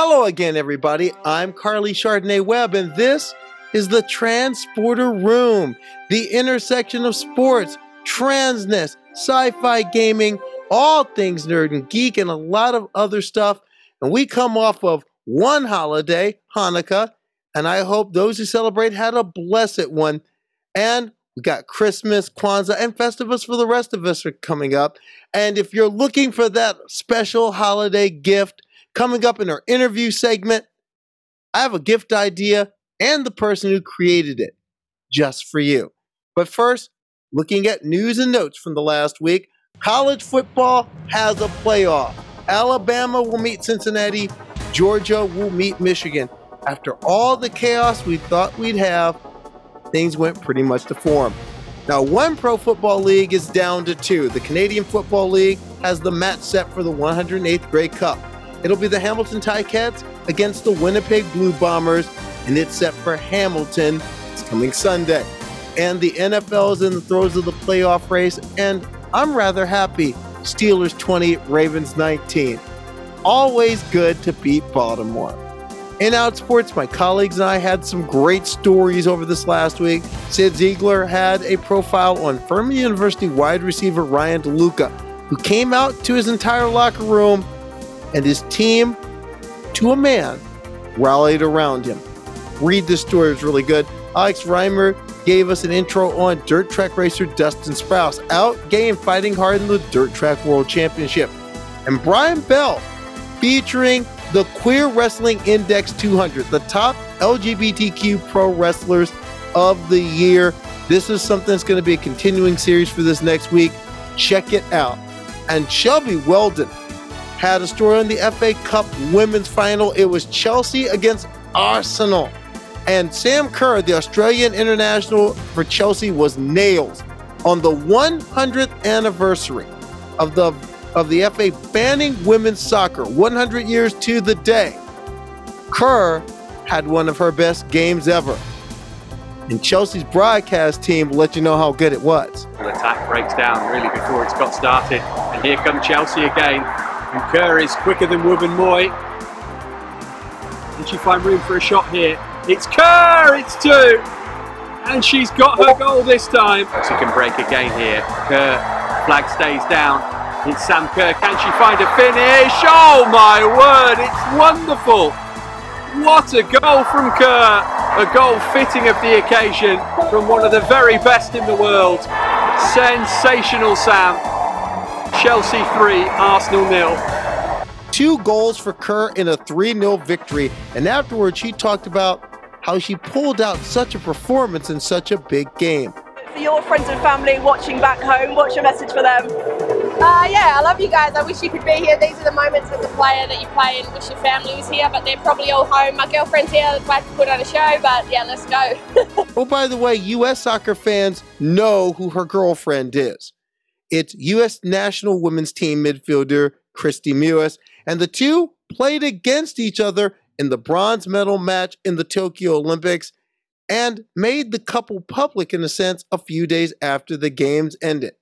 Hello again, everybody. I'm Karleigh Chardonnay Webb, and this is the Transporter Room, the intersection of sports, transness, sci fi gaming, all things nerd and geek, and a lot of other stuff. And we come off of one holiday, Hanukkah, and I hope those who celebrate had a blessed one. And we got Christmas, Kwanzaa, and Festivus for the rest of us are coming up. And if you're looking for that special holiday gift coming up in our interview segment, I have a gift idea and the person who created it just for you. But first, looking at news and notes from the last week, college football has a playoff. Alabama will meet Cincinnati, Georgia will meet Michigan. After all the chaos we thought we'd have, things went pretty much to form. Now, one pro football league is down to two. The Canadian Football League has the match set for the 108th Grey Cup. It'll be the Hamilton Ticats against the Winnipeg Blue Bombers, and it's set for Hamilton. It's coming Sunday. And the NFL is in the throes of the playoff race, and I'm rather happy. Steelers 20, Ravens 19. Always good to beat Baltimore. In Outsports, my colleagues and I had some great stories over this last week. Cyd Zeigler had a profile on Furman University wide receiver Ryan DeLuca, who came out to his entire locker room and his team, to a man, rallied around him. Read this story, it's really good. Alex Reimer gave us an intro on dirt track racer Dustin Sprouse, out game fighting hard in the Dirt Track World Championship. And Brian Bell featuring the Queer Wrestling Index 200, the top LGBTQ pro wrestlers of the year. This is something that's going to be a continuing series for this next week. Check it out. And Shelby Weldon had a story on the FA Cup women's final. It was Chelsea against Arsenal. And Sam Kerr, the Australian international for Chelsea, was nailed on the 100th anniversary of the of the FA banning women's soccer 100 years to the day. Kerr had one of her best games ever. And Chelsea's broadcast team will let you know how good it was. The attack breaks down really before it's got started. And here come Chelsea again. And Kerr is quicker than Wubben-Moy. Can she find room for a shot here? It's Kerr! It's two! And she's got her goal this time. She can break again here. Kerr, flag stays down. It's Sam Kerr. Can she find a finish? Oh my word, it's wonderful. What a goal from Kerr. A goal fitting of the occasion from one of the very best in the world. Sensational, Sam. Chelsea 3, Arsenal nil. Two goals for Kerr in a 3 0 victory. And afterwards, she talked about how she pulled out such a performance in such a big game. For your friends and family watching back home, what's your message for them? Uh, yeah, I love you guys. I wish you could be here. These are the moments as a player that you play and wish your family was here, but they're probably all home. My girlfriend's here, glad to put on a show, but yeah, let's go. oh, by the way, U.S. soccer fans know who her girlfriend is. It's U.S. national women's team midfielder Kristie Mewis, and the two played against each other in the bronze medal match in the Tokyo Olympics and made the couple public in a sense a few days after the games ended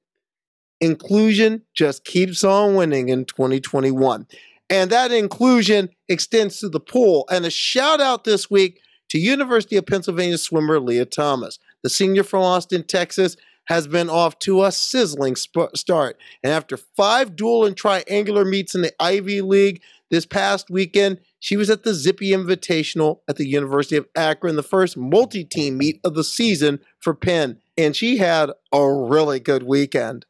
inclusion just keeps on winning in 2021. And that inclusion extends to the pool. And a shout out this week to University of Pennsylvania swimmer Lia Thomas. The senior from Austin, Texas, has been off to a sizzling sp- start. And after five dual and triangular meets in the Ivy League this past weekend, she was at the Zippy Invitational at the University of Akron, the first multi team meet of the season for Penn. And she had a really good weekend.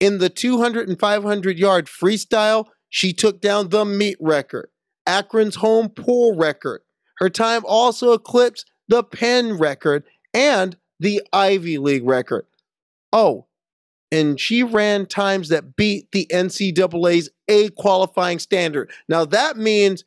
In the 200 and 500 yard freestyle, she took down the meet record, Akron's home pool record. Her time also eclipsed the Penn record and the Ivy League record. Oh, and she ran times that beat the NCAA's A qualifying standard. Now that means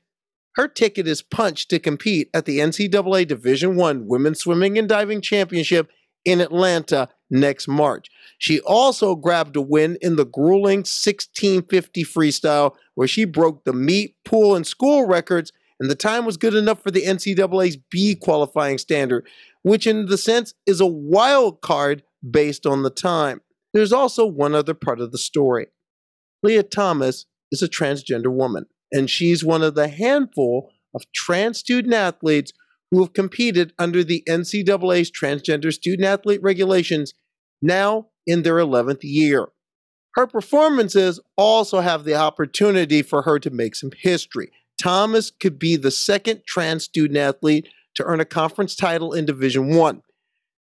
her ticket is punched to compete at the NCAA Division One Women's Swimming and Diving Championship in Atlanta next March. She also grabbed a win in the grueling 1650 freestyle, where she broke the meet, pool, and school records, and the time was good enough for the NCAA's B qualifying standard, which in the sense is a wild card based on the time. There's also one other part of the story. Lia Thomas is a transgender woman. and she's one of the handful of trans student athletes who have competed under the NCAA's transgender student athlete regulations now in their 11th year. Her performances also have the opportunity for her to make some history. Thomas could be the second trans student athlete to earn a conference title in Division 1.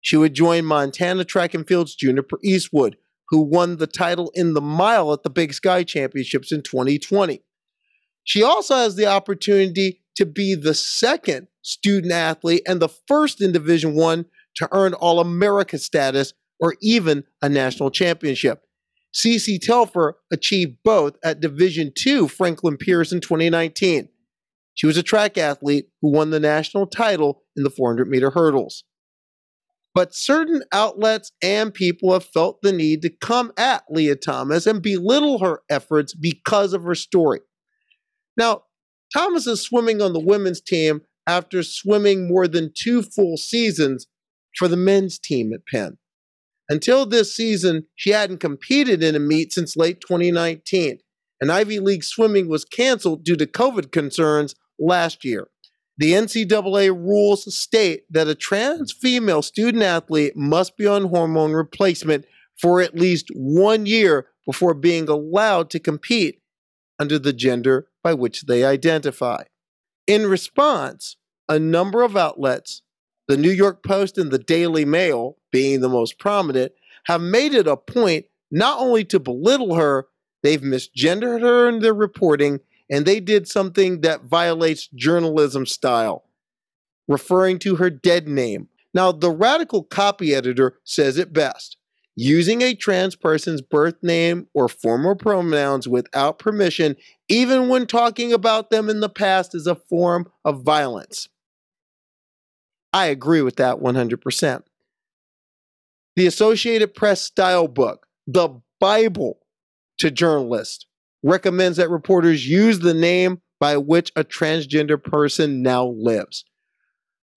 She would join Montana Track and Field's Juniper Eastwood, who won the title in the mile at the Big Sky Championships in 2020. She also has the opportunity to be the second student athlete and the first in Division 1 to earn All America status or even a national championship. CC Telfer achieved both at Division II Franklin Pierce in 2019. She was a track athlete who won the national title in the 400 meter hurdles. But certain outlets and people have felt the need to come at Lia Thomas and belittle her efforts because of her story. Now, Thomas is swimming on the women's team after swimming more than two full seasons for the men's team at Penn. Until this season, she hadn't competed in a meet since late 2019, and Ivy League swimming was canceled due to COVID concerns last year. The NCAA rules state that a trans female student athlete must be on hormone replacement for at least one year before being allowed to compete under the gender by which they identify. In response, a number of outlets, the New York Post and the Daily Mail being the most prominent, have made it a point not only to belittle her, they've misgendered her in their reporting, and they did something that violates journalism style, referring to her dead name. Now, the radical copy editor says it best. Using a trans person's birth name or formal pronouns without permission, even when talking about them in the past, is a form of violence. I agree with that 100%. The Associated Press style book, the Bible to journalists, recommends that reporters use the name by which a transgender person now lives.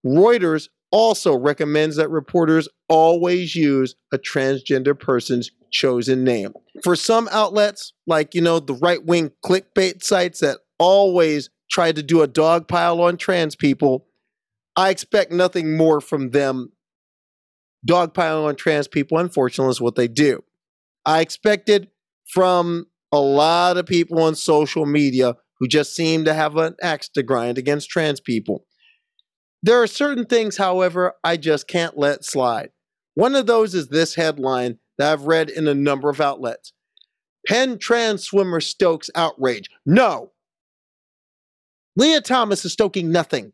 Reuters also recommends that reporters always use a transgender person's chosen name. For some outlets, like, you know, the right wing clickbait sites that always try to do a dog pile on trans people, I expect nothing more from them. Dogpiling on trans people, unfortunately, is what they do. I expected from a lot of people on social media who just seem to have an axe to grind against trans people. There are certain things, however, I just can't let slide. One of those is this headline that I've read in a number of outlets Penn trans swimmer stokes outrage. No. Lia Thomas is stoking nothing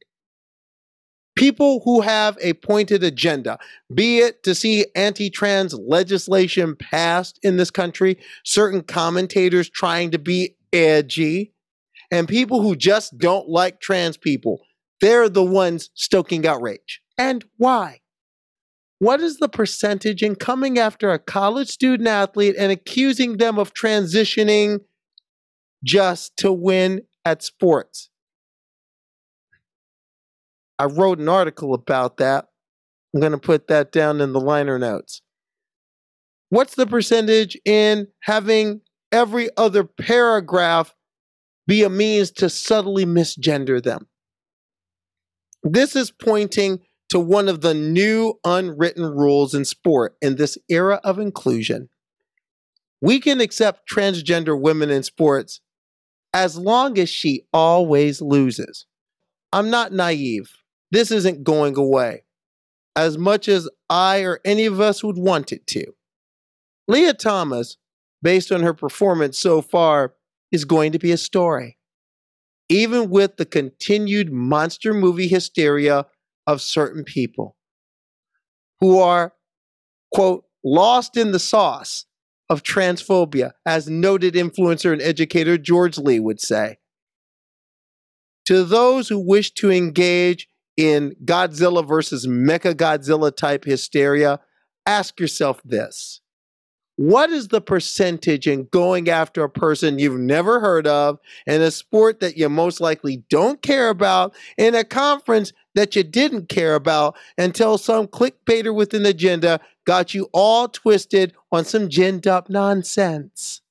people who have a pointed agenda, be it to see anti trans legislation passed in this country, certain commentators trying to be edgy, and people who just don't like trans people. They're the ones stoking outrage. And why? What is the percentage in coming after a college student athlete and accusing them of transitioning just to win at sports? I wrote an article about that. I'm going to put that down in the liner notes. What's the percentage in having every other paragraph be a means to subtly misgender them? This is pointing to one of the new unwritten rules in sport in this era of inclusion. We can accept transgender women in sports as long as she always loses. I'm not naive. This isn't going away as much as I or any of us would want it to. Lia Thomas, based on her performance so far, is going to be a story. Even with the continued monster movie hysteria of certain people who are, quote, lost in the sauce of transphobia, as noted influencer and educator George Lee would say. To those who wish to engage in Godzilla versus Mecha Godzilla type hysteria, ask yourself this. What is the percentage in going after a person you've never heard of in a sport that you most likely don't care about in a conference that you didn't care about until some clickbaiter with an agenda got you all twisted on some ginned up nonsense?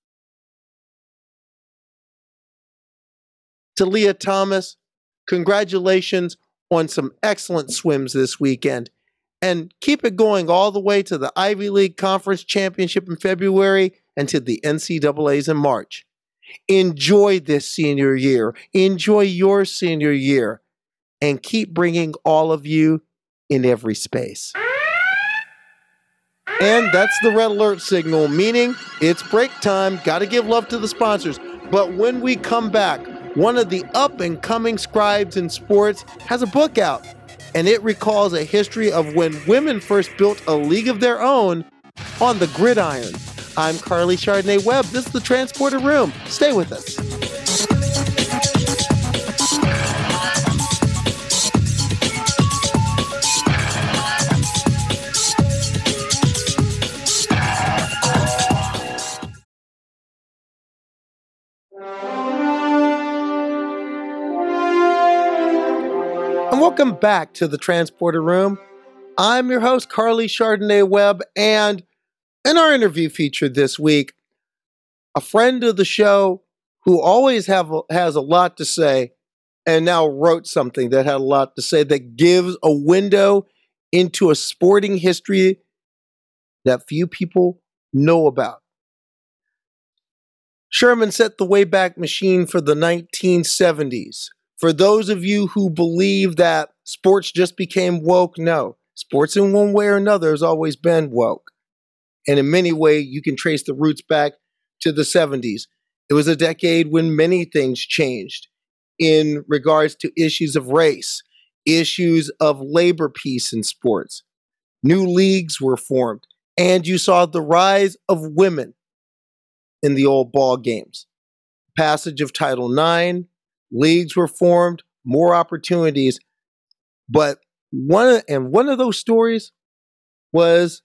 to Lia Thomas, congratulations on some excellent swims this weekend. And keep it going all the way to the Ivy League Conference Championship in February and to the NCAAs in March. Enjoy this senior year. Enjoy your senior year. And keep bringing all of you in every space. And that's the red alert signal, meaning it's break time. Got to give love to the sponsors. But when we come back, one of the up and coming scribes in sports has a book out, and it recalls a history of when women first built a league of their own on the gridiron. I'm Karleigh Chardonnay Webb. This is the Transporter Room. Stay with us. Welcome back to the Transporter Room. I'm your host, Karleigh Chardonnay Webb, and in our interview feature this week, a friend of the show who always have has a lot to say and now wrote something that had a lot to say that gives a window into a sporting history that few people know about. Sherman set the Wayback Machine for the 1970s. For those of you who believe that sports just became woke, no. Sports in one way or another has always been woke. And in many ways, you can trace the roots back to the 70s. It was a decade when many things changed in regards to issues of race, issues of labor peace in sports. New leagues were formed, and you saw the rise of women in the old ball games. Passage of Title IX, leagues were formed, more opportunities. But one and one of those stories was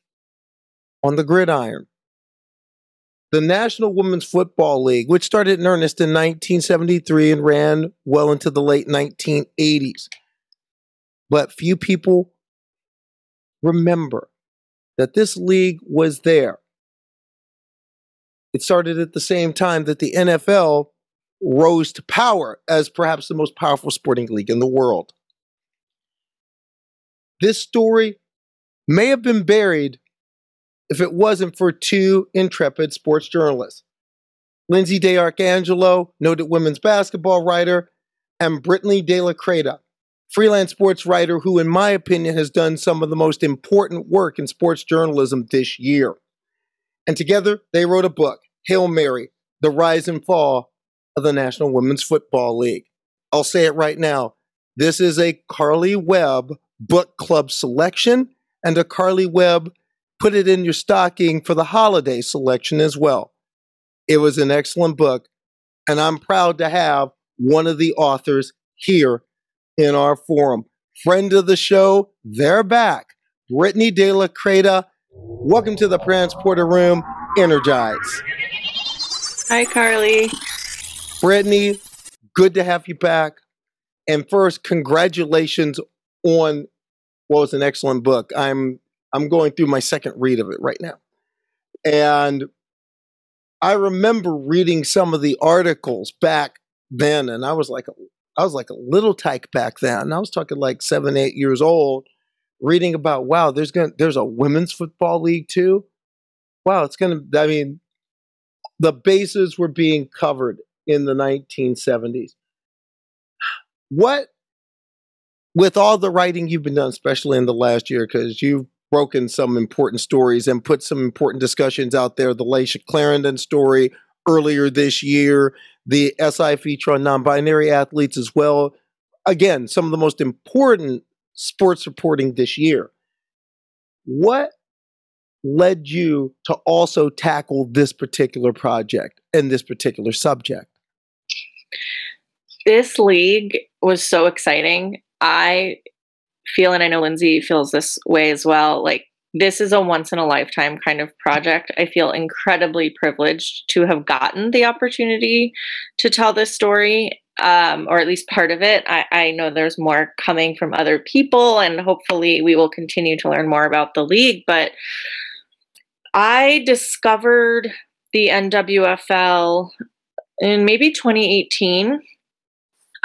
on the gridiron. The National Women's Football League, which started in earnest in 1973 and ran well into the late 1980s. But few people remember that this league was there. It started at the same time that the NFL rose to power as perhaps the most powerful sporting league in the world. This story may have been buried if it wasn't for two intrepid sports journalists Lyndsey D'Arcangelo, noted women's basketball writer, and Britni de la Cretaz, freelance sports writer who, in my opinion, has done some of the most important work in sports journalism this year. And together, they wrote a book, Hail Mary The Rise and Fall of the National Women's Football League. I'll say it right now. This is a Karleigh Webb book club selection and a Karleigh Webb put it in your stocking for the holiday selection as well. It was an excellent book, and I'm proud to have one of the authors here in our forum. Friend of the show, they're back. Britni de la Cretaz, welcome to the Transporter Room. Energize. Hi, Karleigh. Britni, good to have you back. And first, congratulations on what was an excellent book. I'm I'm going through my second read of it right now. And I remember reading some of the articles back then, and I was like, I was like a little tyke back then. I was talking like seven, eight years old, reading about wow, there's gonna there's a women's football league too. Wow, it's gonna. I mean, the bases were being covered in the 1970s. What, with all the writing you've been done, especially in the last year, because you've broken some important stories and put some important discussions out there. The Layshia Clarendon story earlier this year, the SI feature on non binary athletes as well. Again, some of the most important sports reporting this year. What led you to also tackle this particular project and this particular subject? This league was so exciting. I feel, and I know Lyndsey feels this way as well, like this is a once in a lifetime kind of project. I feel incredibly privileged to have gotten the opportunity to tell this story, um, or at least part of it. I, I know there's more coming from other people, and hopefully, we will continue to learn more about the league. But I discovered the NWFL in maybe 2018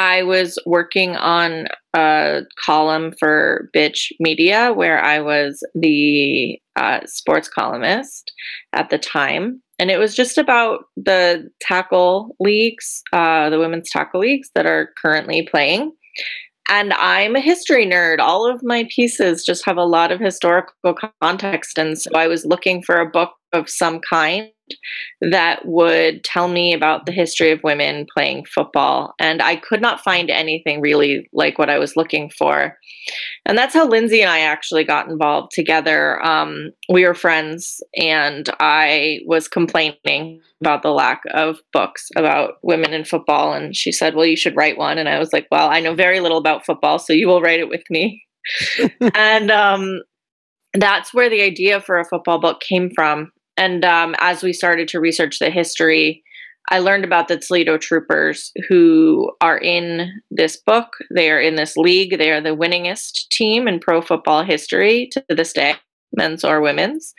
I was working on a column for Bitch Media where I was the uh, sports columnist at the time. And it was just about the tackle leagues, uh, the women's tackle leagues that are currently playing. And I'm a history nerd. All of my pieces just have a lot of historical context. And so I was looking for a book of some kind that would tell me about the history of women playing football. And I could not find anything really like what I was looking for. And that's how Lyndsey and I actually got involved together. Um, we were friends, and I was complaining about the lack of books about women in football. And she said, Well, you should write one. And I was like, Well, I know very little about football, so you will write it with me. and um, that's where the idea for a football book came from. And um, as we started to research the history, I learned about the Toledo Troopers who are in this book. They are in this league. They are the winningest team in pro football history to this day, men's or women's.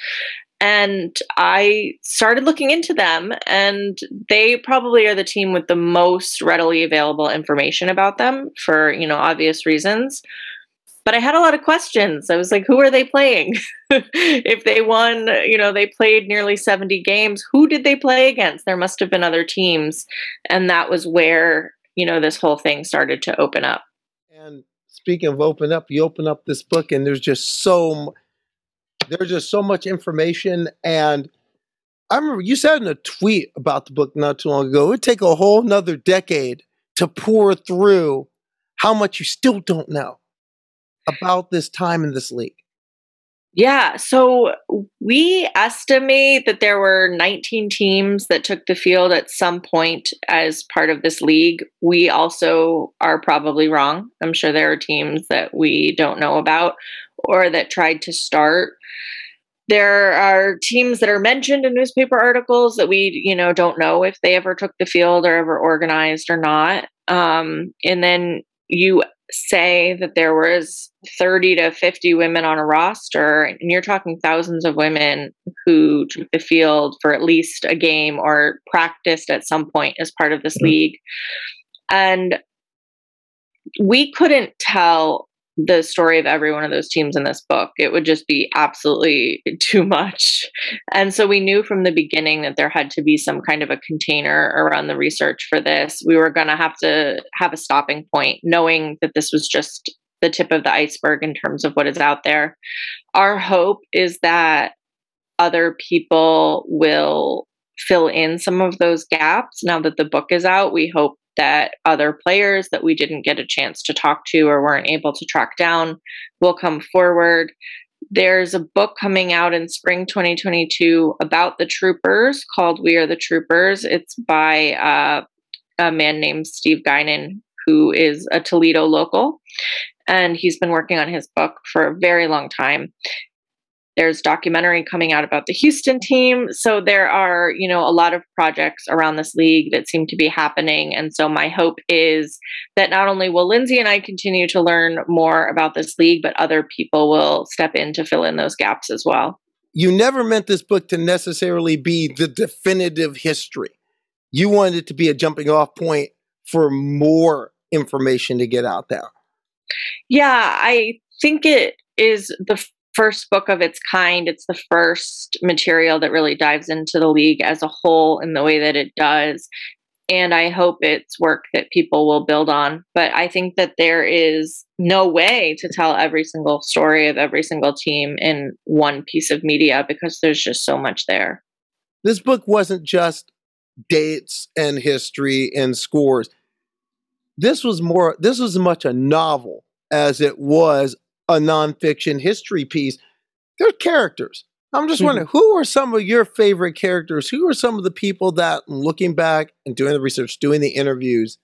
And I started looking into them, and they probably are the team with the most readily available information about them for, you know, obvious reasons but I had a lot of questions. I was like, who are they playing? if they won, you know, they played nearly 70 games, who did they play against? There must have been other teams. And that was where, you know, this whole thing started to open up. And speaking of open up, you open up this book and there's just so there's just so much information and I remember you said in a tweet about the book not too long ago, it would take a whole nother decade to pour through how much you still don't know about this time in this league? Yeah, so we estimate that there were 19 teams that took the field at some point as part of this league. We also are probably wrong. I'm sure there are teams that we don't know about or that tried to start. There are teams that are mentioned in newspaper articles that we, you know, don't know if they ever took the field or ever organized or not. Um, and then you say that there was 30 to 50 women on a roster and you're talking thousands of women who took the field for at least a game or practiced at some point as part of this mm-hmm. league and we couldn't tell the story of every one of those teams in this book. It would just be absolutely too much. And so we knew from the beginning that there had to be some kind of a container around the research for this. We were going to have to have a stopping point, knowing that this was just the tip of the iceberg in terms of what is out there. Our hope is that other people will fill in some of those gaps now that the book is out. We hope that other players that we didn't get a chance to talk to or weren't able to track down will come forward. There's a book coming out in spring 2022 about the troopers called We Are the Troopers. It's by uh, a man named Steve Guinan, who is a Toledo local. And he's been working on his book for a very long time there's documentary coming out about the Houston team. So there are, you know, a lot of projects around this league that seem to be happening. And so my hope is that not only will Lyndsey and I continue to learn more about this league, but other people will step in to fill in those gaps as well. You never meant this book to necessarily be the definitive history. You wanted it to be a jumping off point for more information to get out there. Yeah, I think it is the first book of its kind. It's the first material that really dives into the league as a whole in the way that it does. And I hope it's work that people will build on. But I think that there is no way to tell every single story of every single team in one piece of media because there's just so much there. This book wasn't just dates and history and scores. This was more, this was as much a novel as it was a nonfiction history piece, they're characters. I'm just mm-hmm. wondering who are some of your favorite characters? Who are some of the people that, looking back and doing the research, doing the interviews,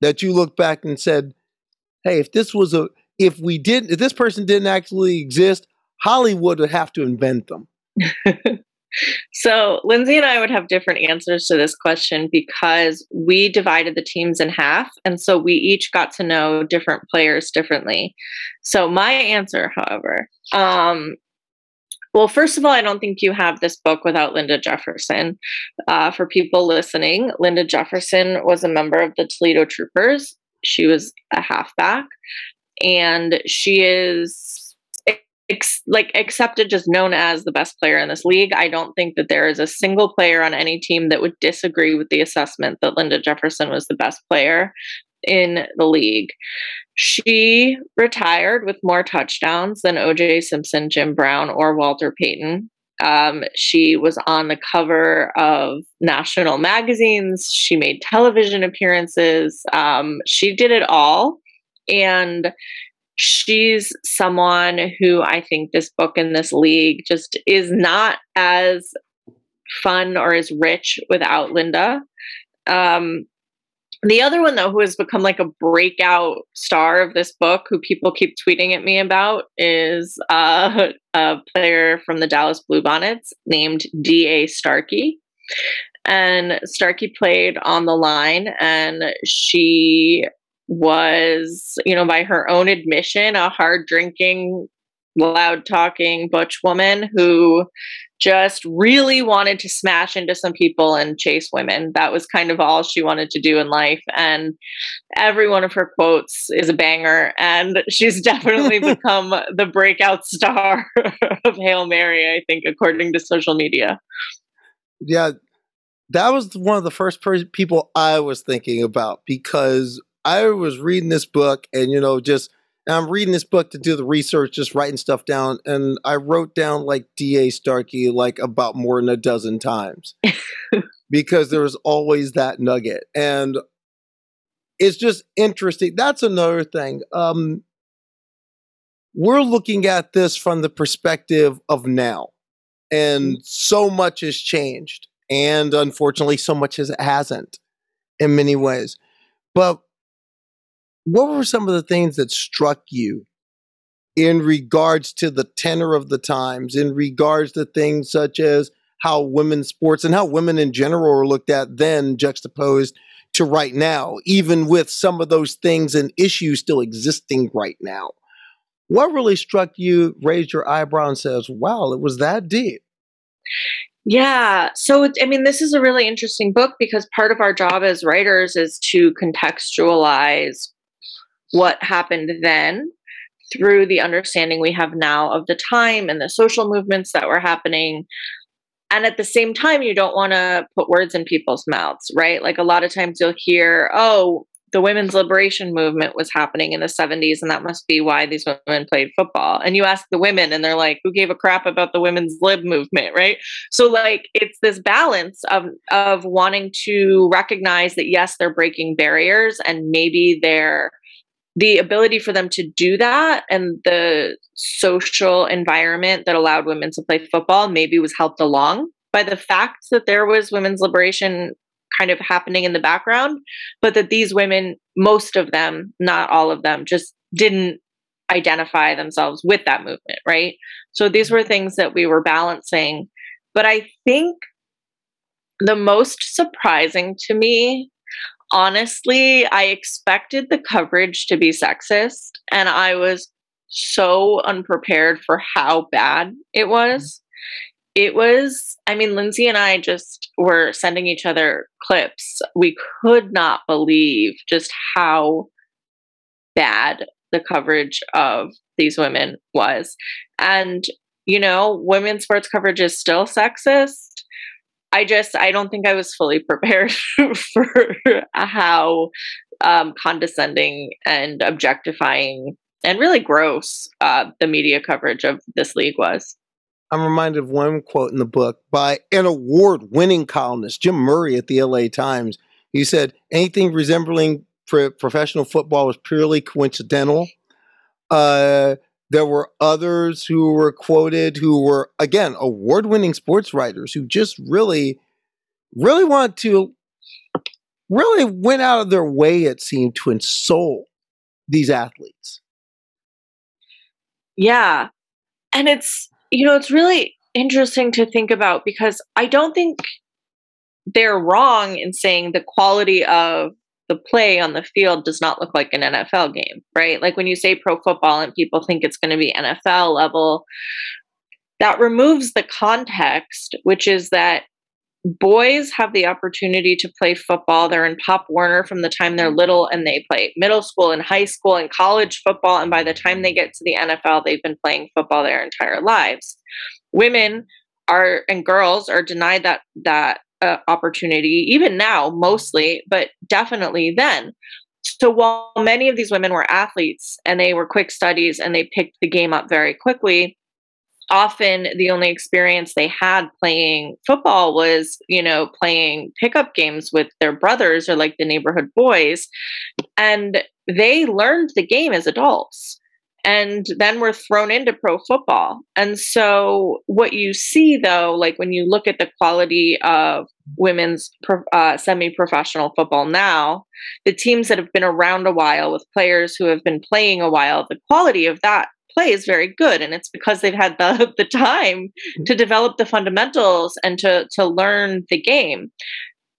that you look back and said, "Hey, if this was a, if we didn't, if this person didn't actually exist, Hollywood would have to invent them." So, Lyndsey and I would have different answers to this question because we divided the teams in half. And so we each got to know different players differently. So, my answer, however, um, well, first of all, I don't think you have this book without Linda Jefferson. Uh, for people listening, Linda Jefferson was a member of the Toledo Troopers. she was a halfback, and she is ex- like accepted just known as the best player in this league. I don't think that there is a single player on any team that would disagree with the assessment that Linda Jefferson was the best player in the league. She retired with more touchdowns than OJ Simpson, Jim Brown, or Walter Payton. Um, she was on the cover of national magazines. She made television appearances. Um, she did it all. And she's someone who I think this book and this league just is not as fun or as rich without Linda. Um, the other one, though, who has become like a breakout star of this book, who people keep tweeting at me about, is uh, a player from the Dallas Bluebonnets named D.A. Starkey. And Starkey played on the line, and she was, you know, by her own admission, a hard drinking, loud talking butch woman who just really wanted to smash into some people and chase women. That was kind of all she wanted to do in life. And every one of her quotes is a banger. And she's definitely become the breakout star of Hail Mary, I think, according to social media. Yeah, that was one of the first per- people I was thinking about because I was reading this book and, you know, just I'm reading this book to do the research, just writing stuff down, and I wrote down like D.A. Starkey like about more than a dozen times because there was always that nugget, and it's just interesting. That's another thing. Um, we're looking at this from the perspective of now, and so much has changed, and unfortunately, so much has hasn't in many ways. But what were some of the things that struck you in regards to the tenor of the times, in regards to things such as how women's sports and how women in general are looked at then juxtaposed to right now, even with some of those things and issues still existing right now? What really struck you, raised your eyebrow, and says, wow, it was that deep? Yeah. So, I mean, this is a really interesting book because part of our job as writers is to contextualize what happened then through the understanding we have now of the time and the social movements that were happening. And at the same time, you don't want to put words in people's mouths, right? Like a lot of times you'll hear, oh, the women's liberation movement was happening in the 70s, and that must be why these women played football. And you ask the women, and they're like, who gave a crap about the women's lib movement, right? So, like, it's this balance of, of wanting to recognize that, yes, they're breaking barriers, and maybe they're the ability for them to do that and the social environment that allowed women to play football maybe was helped along by the fact that there was women's liberation kind of happening in the background, but that these women, most of them, not all of them, just didn't identify themselves with that movement, right? So these were things that we were balancing. But I think the most surprising to me honestly, I expected the coverage to be sexist, and I was so unprepared for how bad it was. It was, I mean, Lyndsey and I just were sending each other clips. We could not believe just how bad the coverage of these women was. And, you know, women's sports coverage is still sexist I just I don't think I was fully prepared for how um, condescending and objectifying and really gross uh, the media coverage of this league was. I'm reminded of one quote in the book by an award winning columnist, Jim Murray at the LA Times. He said, anything resembling professional football was purely coincidental. Uh, there were others who were quoted who were, again, award winning sports writers who just really, really want to, really went out of their way, it seemed, to insult these athletes. Yeah. And it's, you know, it's really interesting to think about because I don't think they're wrong in saying the quality of the play on the field does not look like an NFL game, right? Like when you say pro football and people think it's going to be NFL level, that removes the context, which is that boys have the opportunity to play football. They're in Pop Warner from the time they're little and they play middle school and high school and college football. And by the time they get to the NFL, they've been playing football their entire lives. Women are and girls are denied that that uh, opportunity even now mostly but definitely then. So while many of these women were athletes and they were quick studies and they picked the game up very quickly often the only experience they had playing football was you know playing pickup games with their brothers or like the neighborhood boys. And they learned the game as adults and then we're thrown into pro football. And so what you see though like when you look at the quality of women's uh, semi-professional football now the teams that have been around a while with players who have been playing a while the quality of that play is very good. And it's because they've had the, the time to develop the fundamentals and to to learn the game.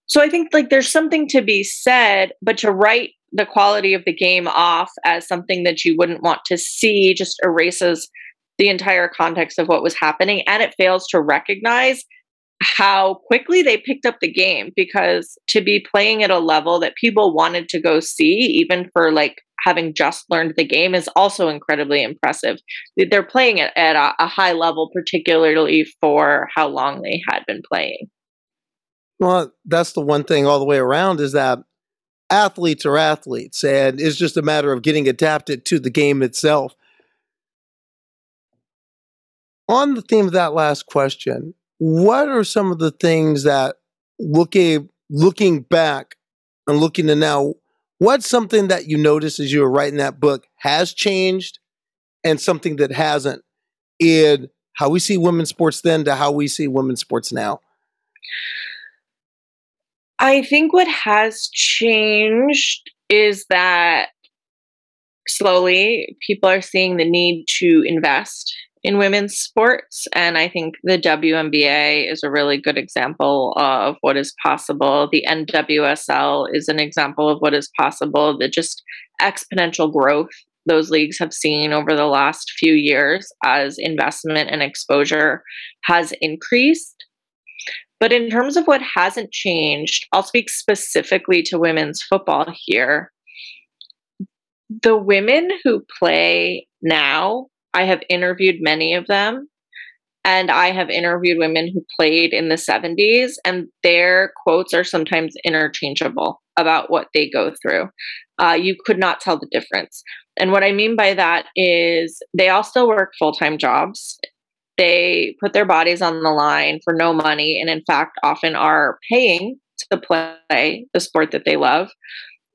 So i think like there's something to be said but to write the quality of the game off as something that you wouldn't want to see just erases the entire context of what was happening and it fails to recognize how quickly they picked up the game because to be playing at a level that people wanted to go see even for like having just learned the game is also incredibly impressive. They're playing it at a, a high level, particularly for how long they had been playing. Well, that's the one thing all the way around is that athletes are athletes, and it's just a matter of getting adapted to the game itself. On the theme of that last question, what are some of the things that looking looking back and looking to now what's something that you noticed as you were writing that book has changed and something that hasn't in how we see women's sports then to how we see women's sports now? I think what has changed is that slowly people are seeing the need to invest in women's sports. And I think the WNBA is a really good example of what is possible. The NWSL is an example of what is possible. The just exponential growth those leagues have seen over the last few years as investment and exposure has increased. But in terms of what hasn't changed, I'll speak specifically to women's football here. The women who play now I have interviewed many of them. And I have interviewed women who played in the 70s, and their quotes are sometimes interchangeable about what they go through. Uh, you could not tell the difference. And what I mean by that is they all still work full time jobs. They put their bodies on the line for no money, and in fact, often are paying to play the sport that they love.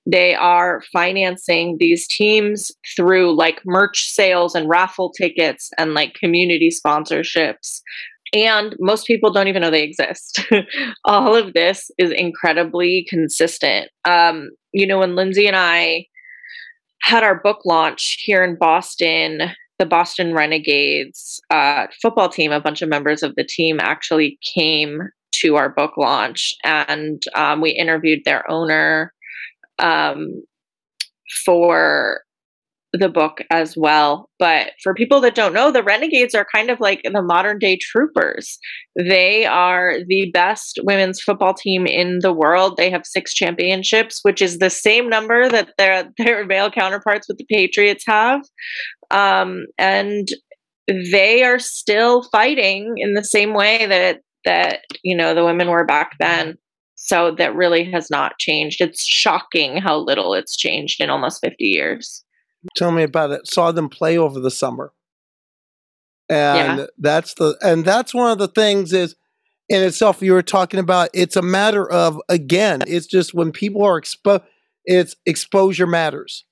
They are financing these teams through like merch sales and raffle tickets and like community sponsorships. And most people don't even know they exist. All of this is incredibly consistent. Um, you know when lyndsey and i had our book launch here in boston the boston renegades uh, football team a bunch of members of the team actually came to our book launch and um, we interviewed their owner um, for the book as well. But for people that don't know, the Renegades are kind of like the modern day troopers. They are the best women's football team in the world. They have six championships, which is the same number that their their male counterparts with the Patriots have. Um, and they are still fighting in the same way that that you know the women were back then. So that really has not changed. It's shocking how little it's changed in almost 50 years. Tell me about it. Saw them play over the summer. And yeah. that's the and that's one of the things is in itself you were talking about it's a matter of again, it's just when people are exposed it's exposure matters.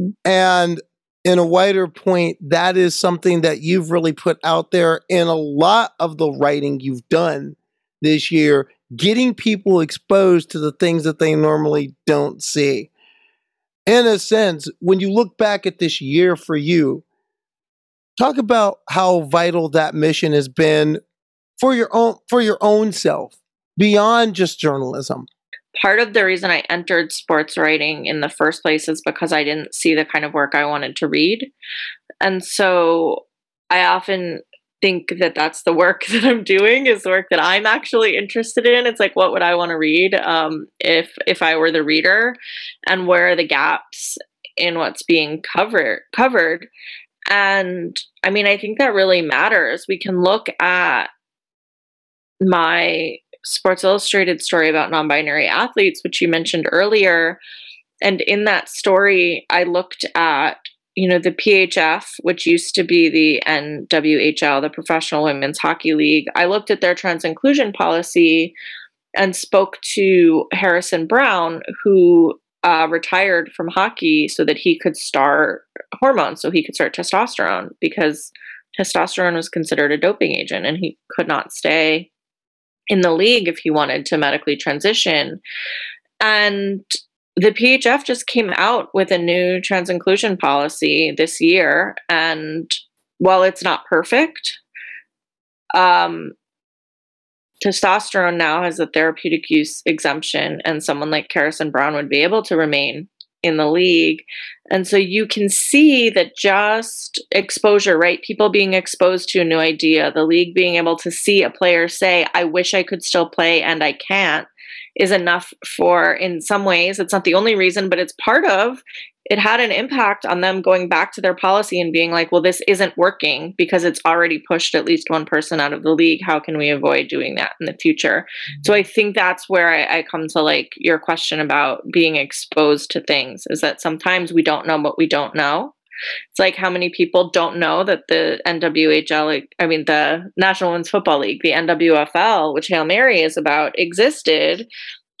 Mm-hmm. And in a wider point, that is something that you've really put out there in a lot of the writing you've done this year getting people exposed to the things that they normally don't see. In a sense, when you look back at this year for you, talk about how vital that mission has been for your own for your own self beyond just journalism. Part of the reason I entered sports writing in the first place is because I didn't see the kind of work I wanted to read. And so I often think that that's the work that I'm doing is the work that I'm actually interested in. It's like what would I want to read um, if if I were the reader, and where are the gaps in what's being covered covered. And I mean, I think that really matters. We can look at my Sports Illustrated story about non binary athletes, which you mentioned earlier. And in that story, I looked at you know, the PHF, which used to be the NWHL, the Professional Women's Hockey League, I looked at their trans inclusion policy and spoke to Harrison Browne, who uh, retired from hockey so that he could start hormones, so he could start testosterone because testosterone was considered a doping agent and he could not stay in the league if he wanted to medically transition. And the PHF just came out with a new trans inclusion policy this year, and while it's not perfect, um, testosterone now has a therapeutic use exemption, and someone like Harrison Browne would be able to remain in the league. And so you can see that just exposure, right? People being exposed to a new idea, the league being able to see a player say, I wish I could still play and I can't, is enough for, in some ways, it's not the only reason, but it's part of it had an impact on them going back to their policy and being like, well, this isn't working because it's already pushed at least one person out of the league. How can we avoid doing that in the future? So I think that's where I, I, come to like your question about being exposed to things is that sometimes we don't know what we don't know. It's like how many people don't know that the NWHL, I mean, the National Women's Football League, the NWFL, which Hail Mary is about, existed.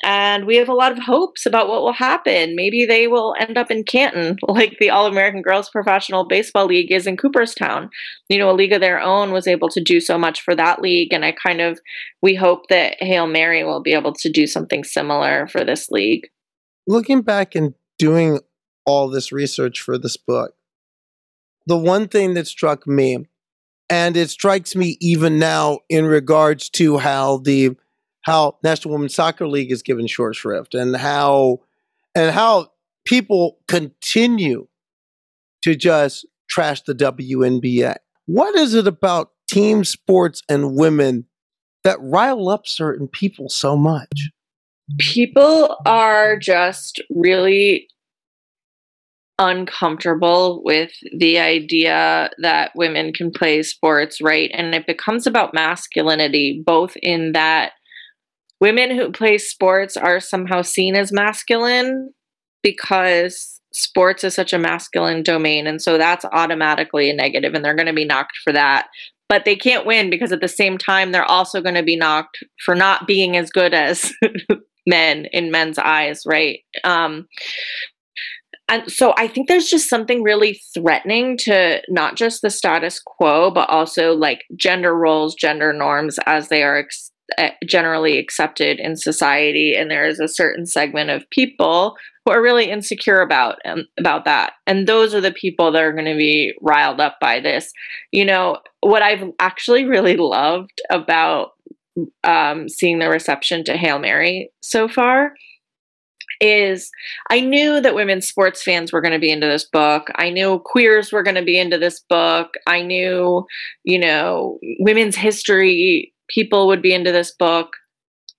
And we have a lot of hopes about what will happen. Maybe they will end up in Canton, like the All American Girls Professional Baseball League is in Cooperstown. You know, a league of their own was able to do so much for that league. And I kind of, we hope that Hail Mary will be able to do something similar for this league. Looking back and doing all this research for this book, the one thing that struck me, and it strikes me even now in regards to how the how National Women's Soccer League is given short shrift and how and how people continue to just trash the WNBA. What is it about team sports and women that rile up certain people so much? People are just really uncomfortable with the idea that women can play sports, right? And it becomes about masculinity, both in that women who play sports are somehow seen as masculine because sports is such a masculine domain. And so that's automatically a negative, and they're going to be knocked for that. But they can't win because at the same time, they're also going to be knocked for not being as good as men in men's eyes, right? Um, and so I think there's just something really threatening to not just the status quo, but also like gender roles, gender norms as they are ex- eh, generally accepted in society. And there is a certain segment of people who are really insecure about um, about that. And those are the people that are going to be riled up by this. You know, what I've actually really loved about um, seeing the reception to Hail Mary so far is I knew that women's sports fans were going to be into this book. I knew queers were going to be into this book. I knew, you know, women's history people would be into this book.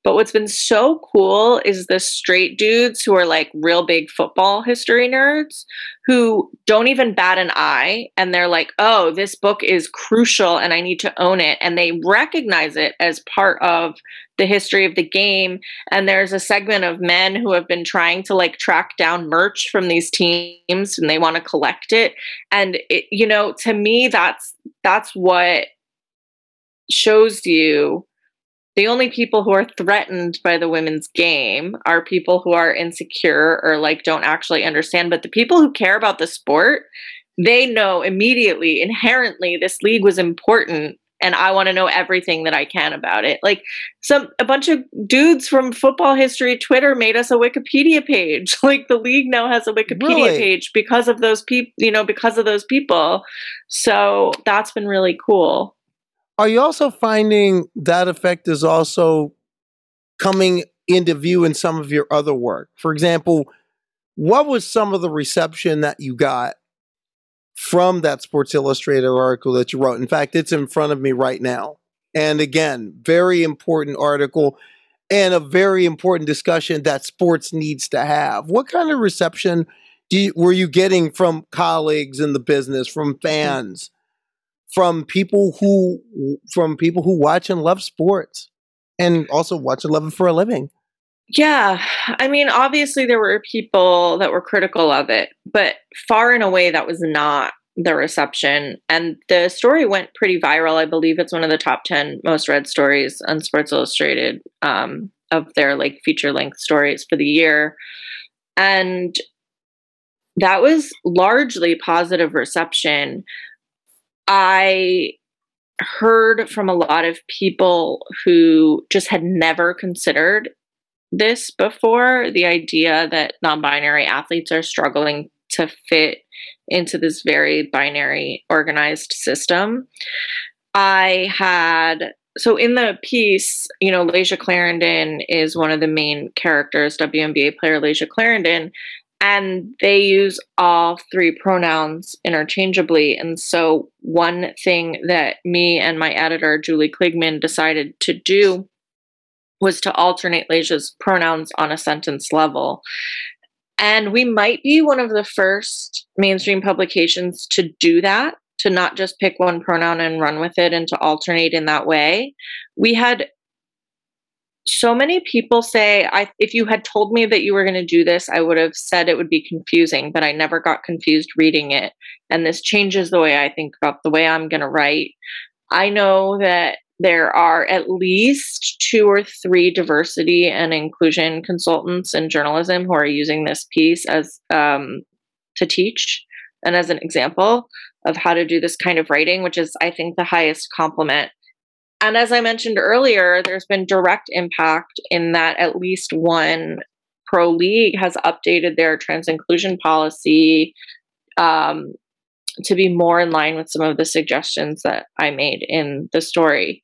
But what's been so cool is the straight dudes who are like real big football history nerds who don't even bat an eye and they're like, oh, this book is crucial and I need to own it. And they recognize it as part of the history of the game. And there's a segment of men who have been trying to like track down merch from these teams and they want to collect it. And it, you know, to me, that's that's what shows you the only people who are threatened by the women's game are people who are insecure or like don't actually understand. But the people who care about the sport, they know immediately, inherently, this league was important and I want to know everything that I can about it. Like some a bunch of dudes from football history Twitter made us a Wikipedia page. Like the league now has a Wikipedia really? page because of those people, you know, because of those people. So that's been really cool. Are you also finding that effect is also coming into view in some of your other work? For example, what was some of the reception that you got from that Sports Illustrated article that you wrote. In fact, it's in front of me right now. And again, very important article and a very important discussion that sports needs to have. What kind of reception you, were you getting from colleagues in the business, from mm-hmm. fans, from people who from people who watch and love sports, and also watch and love it for a living? Yeah, I mean, obviously there were people that were critical of it, but far and away that was not the reception. And the story went pretty viral. I believe it's one of the top 10 most read stories on Sports Illustrated um, of their like feature length stories for the year. And that was largely positive reception. I heard from a lot of people who just had never considered this before the idea that non binary athletes are struggling to fit into this very binary organized system. I had so in the piece, you know, Layshia Clarendon is one of the main characters, WNBA player Layshia Clarendon, and they use all three pronouns interchangeably. And so one thing that me and my editor Julie Kliegman decided to do was to alternate Layshia's pronouns on a sentence level. And we might be one of the first mainstream publications to do that, to not just pick one pronoun and run with it and to alternate in that way. We had so many people say I if you had told me that you were going to do this, I would have said it would be confusing, but I never got confused reading it. And this changes the way I think about the way I'm going to write. I know that there are at least two or three diversity and inclusion consultants in journalism who are using this piece as um, to teach and as an example of how to do this kind of writing, which is, I think, the highest compliment. And as I mentioned earlier, there's been direct impact in that at least one pro league has updated their trans inclusion policy um, to be more in line with some of the suggestions that I made in the story.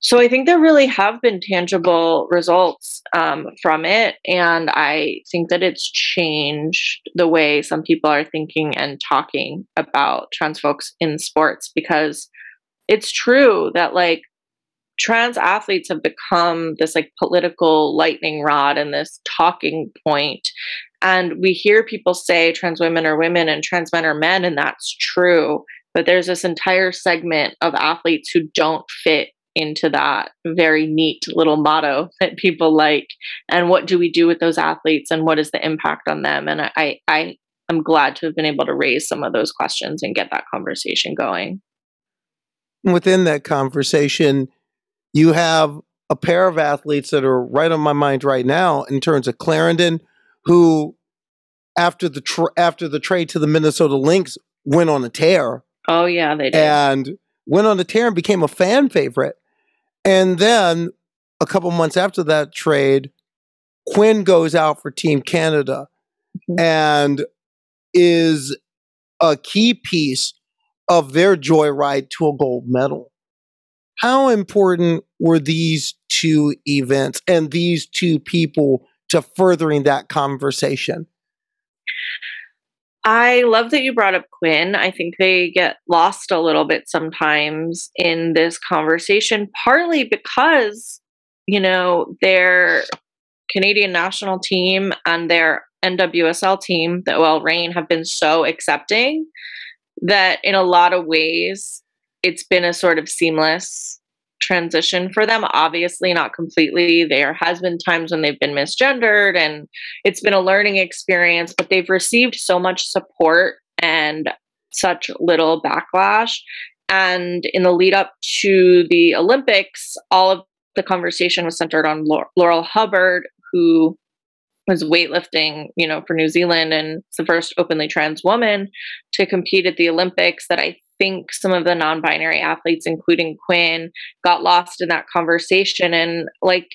So I think there really have been tangible results um, from it. And I think that it's changed the way some people are thinking and talking about trans folks in sports because it's true that, like, trans athletes have become this like political lightning rod and this talking point and we hear people say trans women are women and trans men are men, and that's true. But there's this entire segment of athletes who don't fit into that very neat little motto that people like. And what do we do with those athletes and what is the impact on them? And I, I am glad to have been able to raise some of those questions and get that conversation going. Within that conversation, you have a pair of athletes that are right on my mind right now in terms of Clarendon, who after the tra- after the trade to the Minnesota Lynx went on a tear. Oh yeah, they did. And went on a tear and became a fan favorite. And then a couple months after that trade, Quinn goes out for Team Canada mm-hmm. and is a key piece of their joyride to a gold medal. How important were these two events and these two people to furthering that conversation? I love that you brought up Quinn. I think they get lost a little bit sometimes in this conversation, partly because, you know, their Canadian national team and their NWSL team, the OL Reign, have been so accepting that in a lot of ways it's been a sort of seamless transition for them. Obviously, not completely. There has been times when they've been misgendered and it's been a learning experience, but they've received so much support and such little backlash. And in the lead up to the Olympics, all of the conversation was centered on Laurel Hubbard, who was weightlifting, you know, for New Zealand and it's the first openly trans woman to compete at the Olympics that I think some of the non-binary athletes including quinn got lost in that conversation and like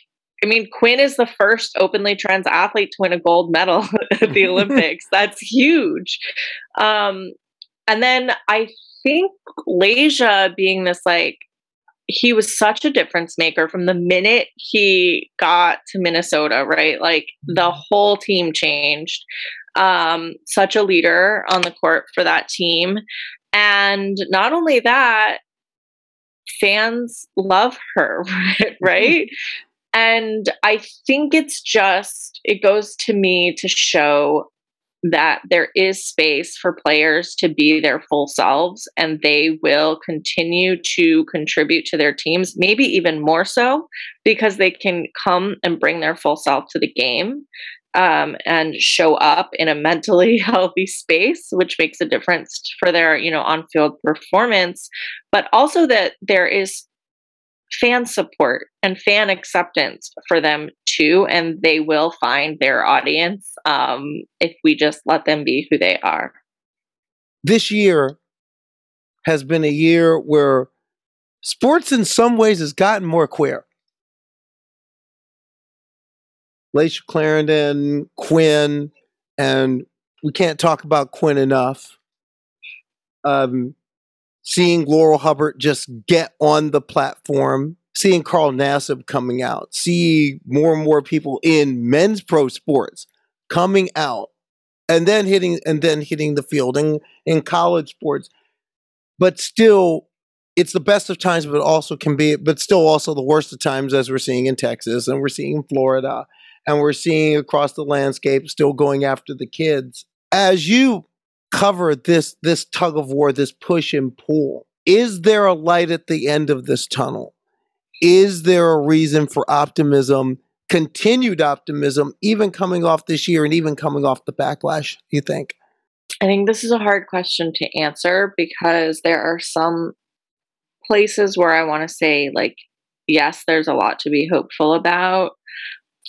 I mean, Quinn is the first openly trans athlete to win a gold medal at the Olympics. That's huge. Um, and then I think Layshia being this like he was such a difference maker from the minute he got to Minnesota, right? Like the whole team changed. Um, such a leader on the court for that team. And not only that, fans love her, right? and I think it's just, it goes to me to show that there is space for players to be their full selves and they will continue to contribute to their teams, maybe even more so because they can come and bring their full self to the game um, and show up in a mentally healthy space, which makes a difference for their, you know, on-field performance, but also that there is fan support and fan acceptance for them too, and they will find their audience um, if we just let them be who they are. This year has been a year where sports, in some ways, has gotten more queer. Layshia Clarendon, Quinn, and we can't talk about Quinn enough. Um, seeing Laurel Hubbard just get on the platform, seeing Carl Nassib coming out, see more and more people in men's pro sports coming out, and then hitting and then hitting the field in college sports. But still, it's the best of times, but also can be, but still also the worst of times, as we're seeing in Texas and we're seeing in Florida and we're seeing across the landscape still going after the kids. As you cover this this tug of war, this push and pull? Is there a light at the end of this tunnel? Is there a reason for optimism, continued optimism, even coming off this year and even coming off the backlash, you think? I think this is a hard question to answer because there are some places where I want to say, like, yes, there's a lot to be hopeful about.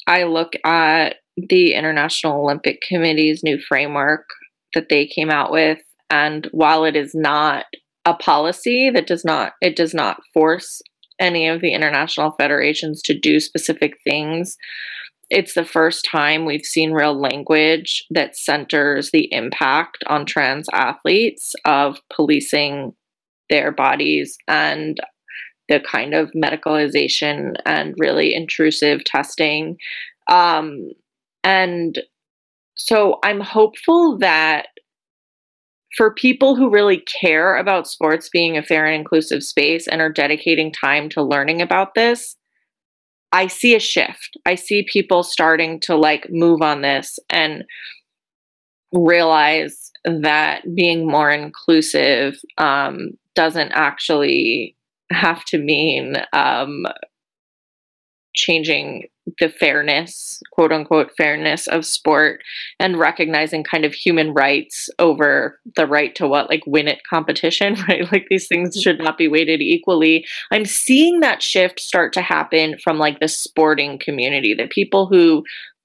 I look at the International Olympic Committee's new framework that they came out with and while it is not a policy that does not it does not force any of the international federations to do specific things it's the first time we've seen real language that centers the impact on trans athletes of policing their bodies and the kind of medicalization and really intrusive testing um, and so I'm hopeful that for people who really care about sports being a fair and inclusive space and are dedicating time to learning about this, I see a shift. I see people starting to like move on this and realize that being more inclusive um, doesn't actually have to mean um, changing the fairness, quote unquote, fairness of sport and recognizing kind of human rights over the right to what, like win it competition, right? Like these things should not be weighted equally. I'm seeing that shift start to happen from like the sporting community, the people who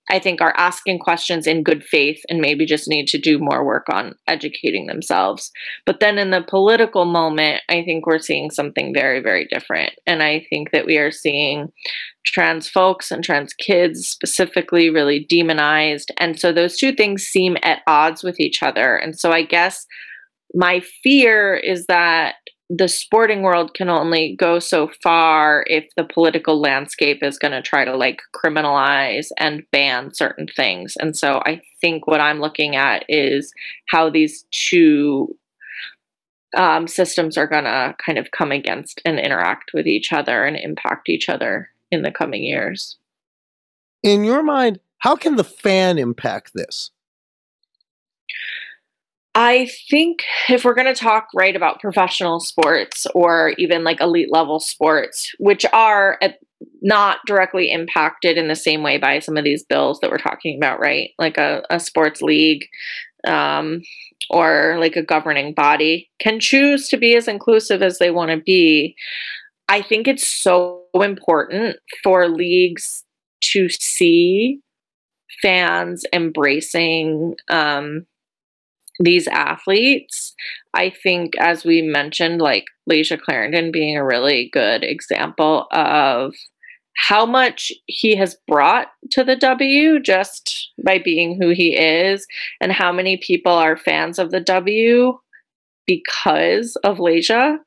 I think are asking questions in good faith and maybe just need to do more work on educating themselves. But then in the political moment, I think we're seeing something very, very different. And I think that we are seeing trans folks and trans kids specifically really demonized. And so those two things seem at odds with each other. And so I guess my fear is that the sporting world can only go so far if the political landscape is going to try to like criminalize and ban certain things. And so I think what I'm looking at is how these two um, systems are going to kind of come against and interact with each other and impact each other in the coming years. In your mind, how can the fan impact this? I think if we're going to talk right about professional sports or even like elite level sports, which are at, not directly impacted in the same way by some of these bills that we're talking about, right? Like a, a sports league um, or like a governing body can choose to be as inclusive as they want to be. I think it's so important for leagues to see fans embracing um, these athletes. I think, as we mentioned, like Layshia Clarendon being a really good example of how much he has brought to the W just by being who he is, and how many people are fans of the W because of Layshia.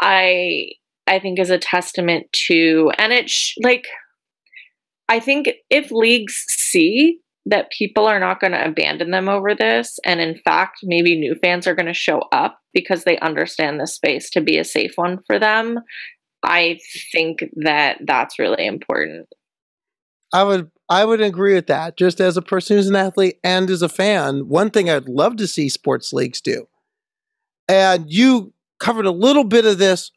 I I think is a testament to, and it's sh- like I think if leagues see that people are not going to abandon them over this. And in fact, maybe new fans are going to show up because they understand the space to be a safe one for them. I think that that's really important. I would I would agree with that. Just as a person who's an athlete and as a fan, one thing I'd love to see sports leagues do. And you covered a little bit of this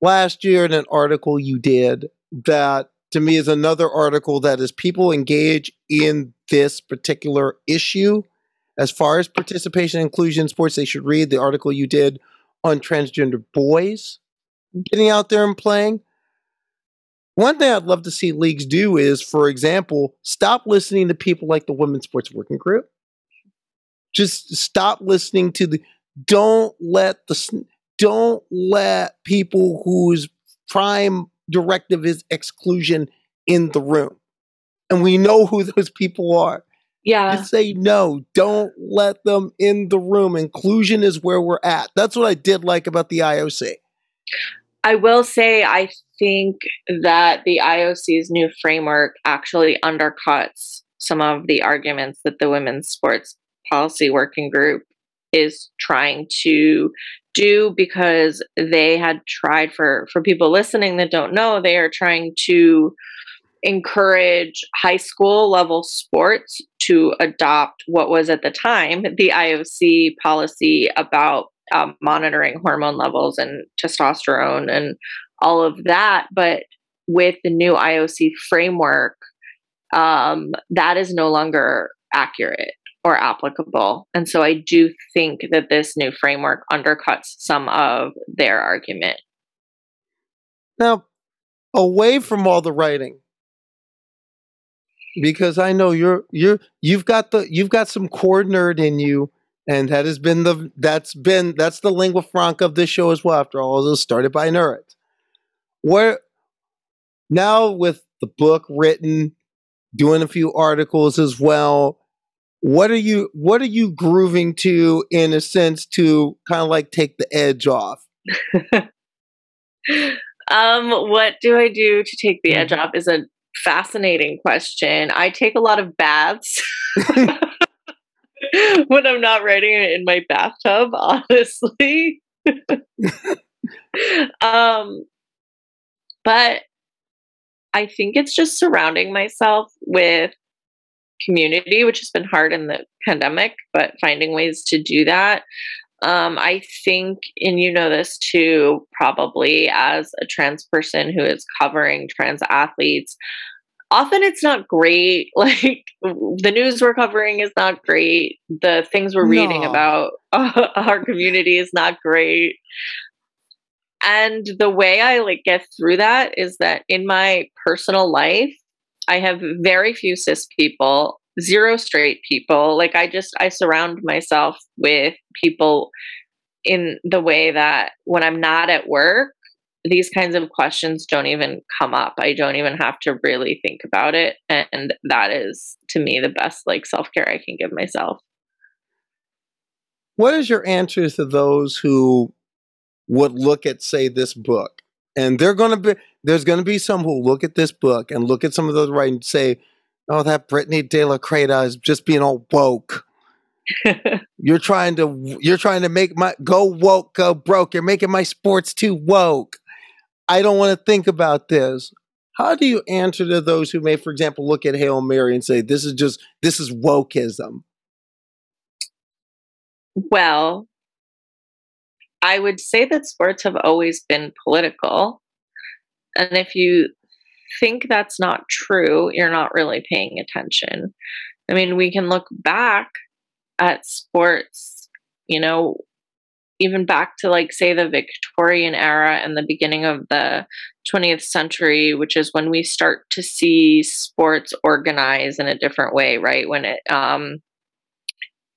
last year in an article you did that to me is another article that as people engage in this particular issue. As far as participation and inclusion in sports they should read the article you did on transgender boys getting out there and playing. One thing i'd love to see leagues do is for example stop listening to people like the women's sports working group. Just stop listening to the don't let the don't let people whose prime directive is exclusion in the room. And we know who those people are. Yeah. Just say no. Don't let them in the room. Inclusion is where we're at. That's what I did like about the IOC. I will say, I think that the IOC's new framework actually undercuts some of the arguments that the Women's Sports Policy Working Group is trying to do because they had tried for for people listening that don't know they are trying to encourage high school level sports to adopt what was at the time the IOC policy about um, monitoring hormone levels and testosterone and all of that but with the new IOC framework um, that is no longer accurate or applicable. And so I do think that this new framework undercuts some of their argument. Now, away from all the writing, because I know you're you're you've got the you've got some core nerd in you, and that has been the that's been that's the lingua franca of this show as well. After all, it was started by nerds. Where now with the book written, doing a few articles as well, what are you what are you grooving to in a sense to kind of like take the edge off um what do i do to take the edge mm-hmm. off is a fascinating question i take a lot of baths when i'm not writing it in my bathtub honestly um but i think it's just surrounding myself with community, which has been hard in the pandemic, but finding ways to do that. Um, I think, and you know this too, probably as a trans person who is covering trans athletes, often it's not great. Like the news we're covering is not great. The things we're no. reading about uh, our community is not great. And the way I like get through that is that in my personal life, I have very few cis people, zero straight people. Like I just I surround myself with people in the way that when I'm not at work, these kinds of questions don't even come up. I don't even have to really think about it and that is to me the best like self-care I can give myself. What is your answer to those who would look at say this book and they're going to be there's going to be some who look at this book and look at some of those writing and say, "Oh, that Britni de la Cretaz is just being all woke." you're trying to you're trying to make my go woke go broke. You're making my sports too woke. I don't want to think about this. How do you answer to those who may, for example, look at Hail Mary and say, "This is just this is wokeism"? Well, I would say that sports have always been political. And if you think that's not true, you're not really paying attention. I mean, we can look back at sports, you know, even back to like, say, the Victorian era and the beginning of the 20th century, which is when we start to see sports organize in a different way, right? When it, um,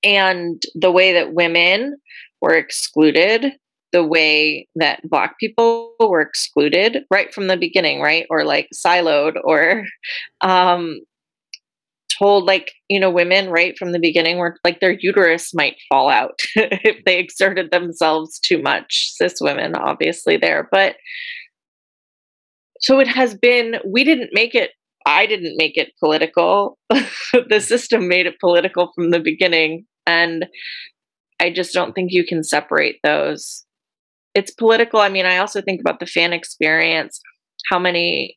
and the way that women were excluded the way that black people were excluded right from the beginning right or like siloed or um told like you know women right from the beginning were like their uterus might fall out if they exerted themselves too much cis women obviously there but so it has been we didn't make it I didn't make it political. the system made it political from the beginning. And I just don't think you can separate those. It's political. I mean, I also think about the fan experience. How many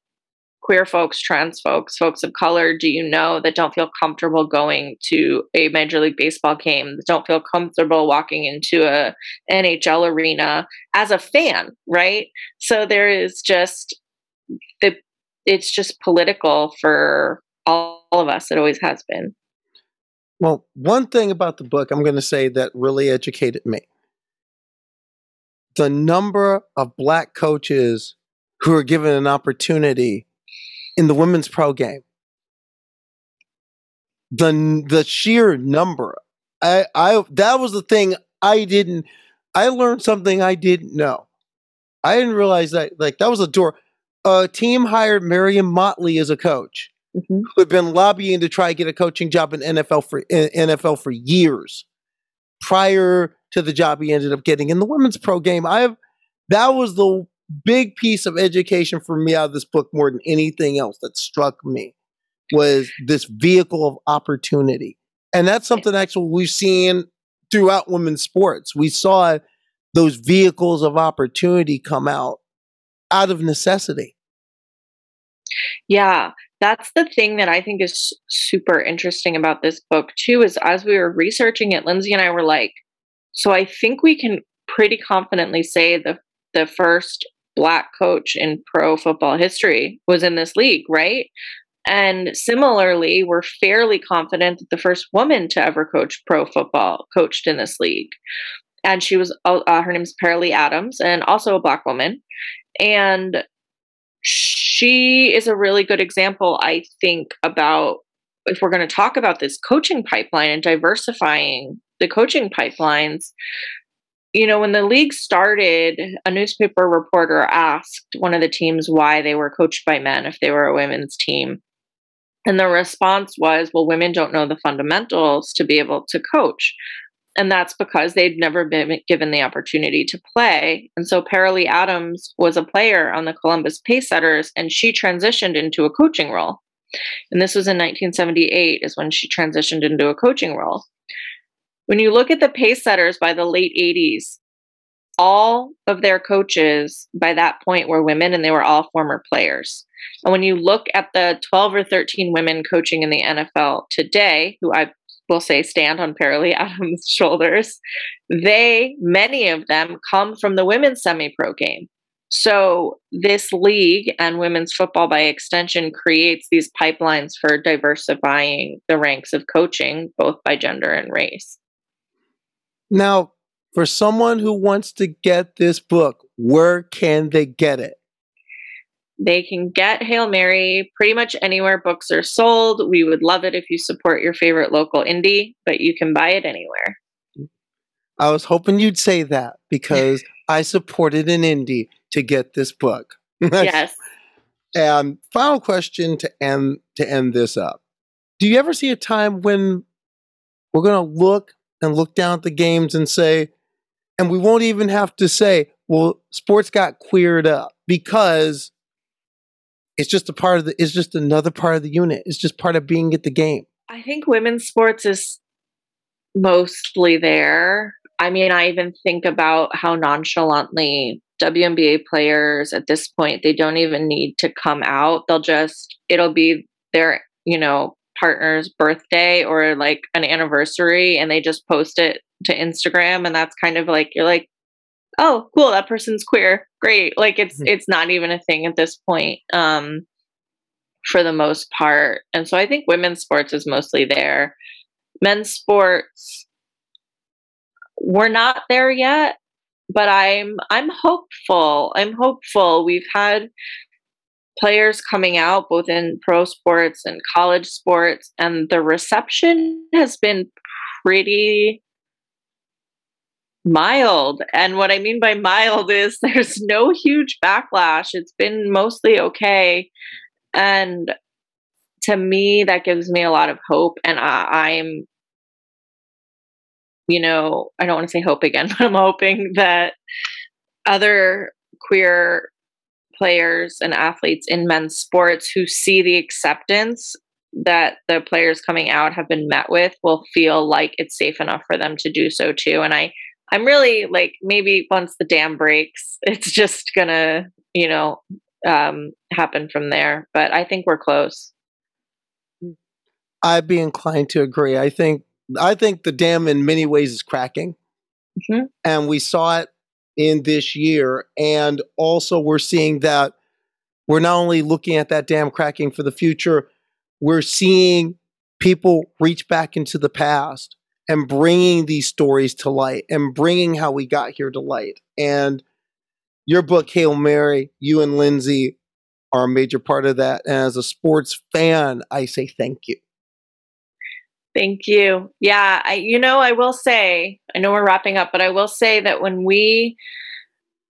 queer folks, trans folks, folks of color do you know that don't feel comfortable going to a Major League Baseball game, that don't feel comfortable walking into a NHL arena as a fan, right? So there is just the it's just political for all, all of us. It always has been. Well, one thing about the book I'm going to say that really educated me the number of black coaches who are given an opportunity in the women's pro game. The the sheer number. I I that was the thing I didn't I learned something I didn't know. I didn't realize that like that was a door. A team hired Marion Motley as a coach mm-hmm. who had been lobbying to try to get a coaching job in NFL for in NFL for years prior to the job he ended up getting in the women's pro game. I have that was the big piece of education for me out of this book more than anything else that struck me was this vehicle of opportunity. And that's something actually we've seen throughout women's sports. We saw those vehicles of opportunity come out out of necessity. Yeah, that's the thing that I think is super interesting about this book too is as we were researching it Lyndsey and I were like so I think we can pretty confidently say the the first black coach in pro football history was in this league, right? And similarly, we're fairly confident that the first woman to ever coach pro football coached in this league. And she was, uh, uh her name's Paralee Adams, and also a black woman. And she is a really good example, I think, about if we're going to talk about this coaching pipeline and diversifying the coaching pipelines, you know, when the league started, a newspaper reporter asked one of the teams why they were coached by men if they were a women's team. And the response was, well, women don't know the fundamentals to be able to coach. And that's because they'd never been given the opportunity to play. And so Paralee Adams was a player on the Columbus Pacesetters, and she transitioned into a coaching role. And this was in 1978, is when she transitioned into a coaching role. When you look at the pace setters by the late 80s, all of their coaches by that point were women and they were all former players. And when you look at the 12 or 13 women coaching in the NFL today, who I will say stand on Paralee Adams' shoulders, they, many of them, come from the women's semi pro game. So, this league and women's football by extension creates these pipelines for diversifying the ranks of coaching, both by gender and race. Now, for someone who wants to get this book, where can they get it? They can get Hail Mary pretty much anywhere books are sold. We would love it if you support your favorite local indie, but you can buy it anywhere. I was hoping you'd say that because I supported an indie to get this book. yes. And final question to end to end this up. Do you ever see a time when we're going to look and look down at the games and say, and we won't even have to say, well, sports got queered up because it's just a part of the, it's just another part of the unit. It's just part of being at the game. I think women's sports is mostly there. I mean, I even think about how nonchalantly WNBA players at this point, they don't even need to come out. They'll just, it'll be their, you know, partner's birthday or like an anniversary and they just post it to Instagram and that's kind of like you're like oh cool that person's queer. Great. Like it's mm-hmm. it's not even a thing at this point um for the most part. And so I think women's sports is mostly there. Men's sports we're not there yet but i'm i'm hopeful. I'm hopeful. We've had players coming out both in pro sports and college sports and the reception has been pretty mild. And what i mean by mild is there's no huge backlash. It's been mostly okay. And to me that gives me a lot of hope. And I, i'm you know i don't want to say hope again but i'm hoping that other queer players and athletes in men's sports who see the acceptance that the players coming out have been met with will feel like it's safe enough for them to do so too. And I, I'm really like maybe once the dam breaks, it's just gonna, you know, um, happen from there. But I think we're close. I'd be inclined to agree. I think I think the dam in many ways is cracking, Mhm. and we saw it in this year. And also, we're seeing that we're not only looking at that dam cracking for the future, we're seeing people reach back into the past and bringing these stories to light and bringing how we got here to light. And your book, Hail Mary, you and Lyndsey are a major part of that. And as a sports fan, I say thank you. Thank you. Yeah, I you know, I will say, I know we're wrapping up, but I will say that when we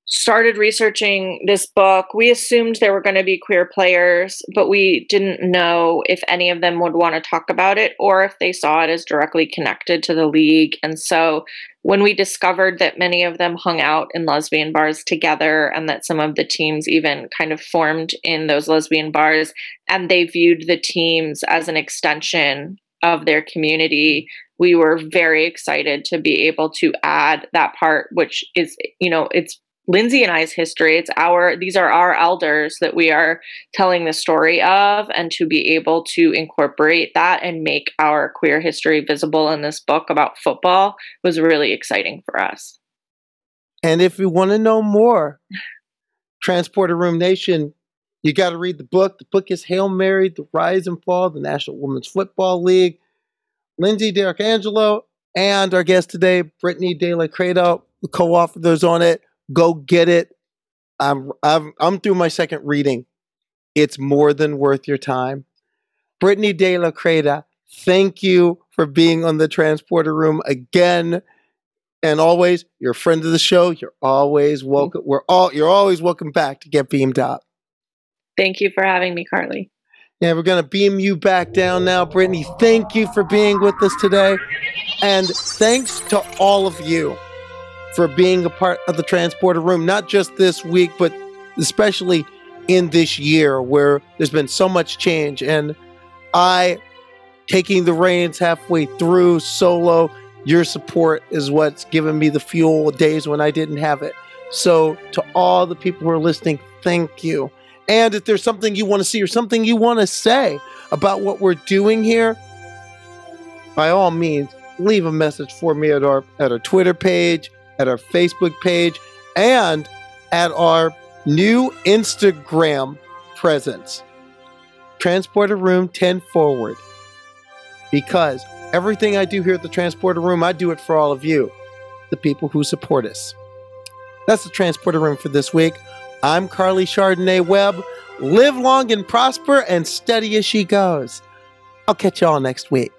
started researching this book, we assumed there were going to be queer players, but we didn't know if any of them would want to talk about it or if they saw it as directly connected to the league. And so when we discovered that many of them hung out in lesbian bars together and that some of the teams even kind of formed in those lesbian bars and they viewed the teams as an extension of their community we were very excited to be able to add that part which is you know it's lyndsey and i's history. It's our these are our elders that we are telling the story of and to be able to incorporate that and make our queer history visible in this book about football was really exciting for us. And if you want to know more, Transporter Room Nation, you got to read the book. The book is Hail Mary, The Rise and Fall of the National Women's Football League. Lyndsey D'Arcangelo and our guest today, Britni de la Cretaz, co-authors on it. Go get it. I'm, I'm, I'm through my second reading. It's more than worth your time. Britni de la Cretaz, thank you for being on the Transporter Room again and always you're a friend of the show you're always welcome we're all you're always welcome back to get beamed up thank you for having me karleigh yeah we're going to beam you back down now britni thank you for being with us today and thanks to all of you for being a part of the transporter room not just this week but especially in this year where there's been so much change and i taking the reins halfway through solo your support is what's given me the fuel days when I didn't have it. So, to all the people who are listening, thank you. And if there's something you want to see or something you want to say about what we're doing here, by all means, leave a message for me at our at our Twitter page, at our Facebook page, and at our new Instagram presence. Transporter Room 10 Forward. Because Everything I do here at the Transporter Room, I do it for all of you, the people who support us. That's the Transporter Room for this week. I'm Karleigh Chardonnay Webb. Live long and prosper and steady as she goes. I'll catch y'all next week.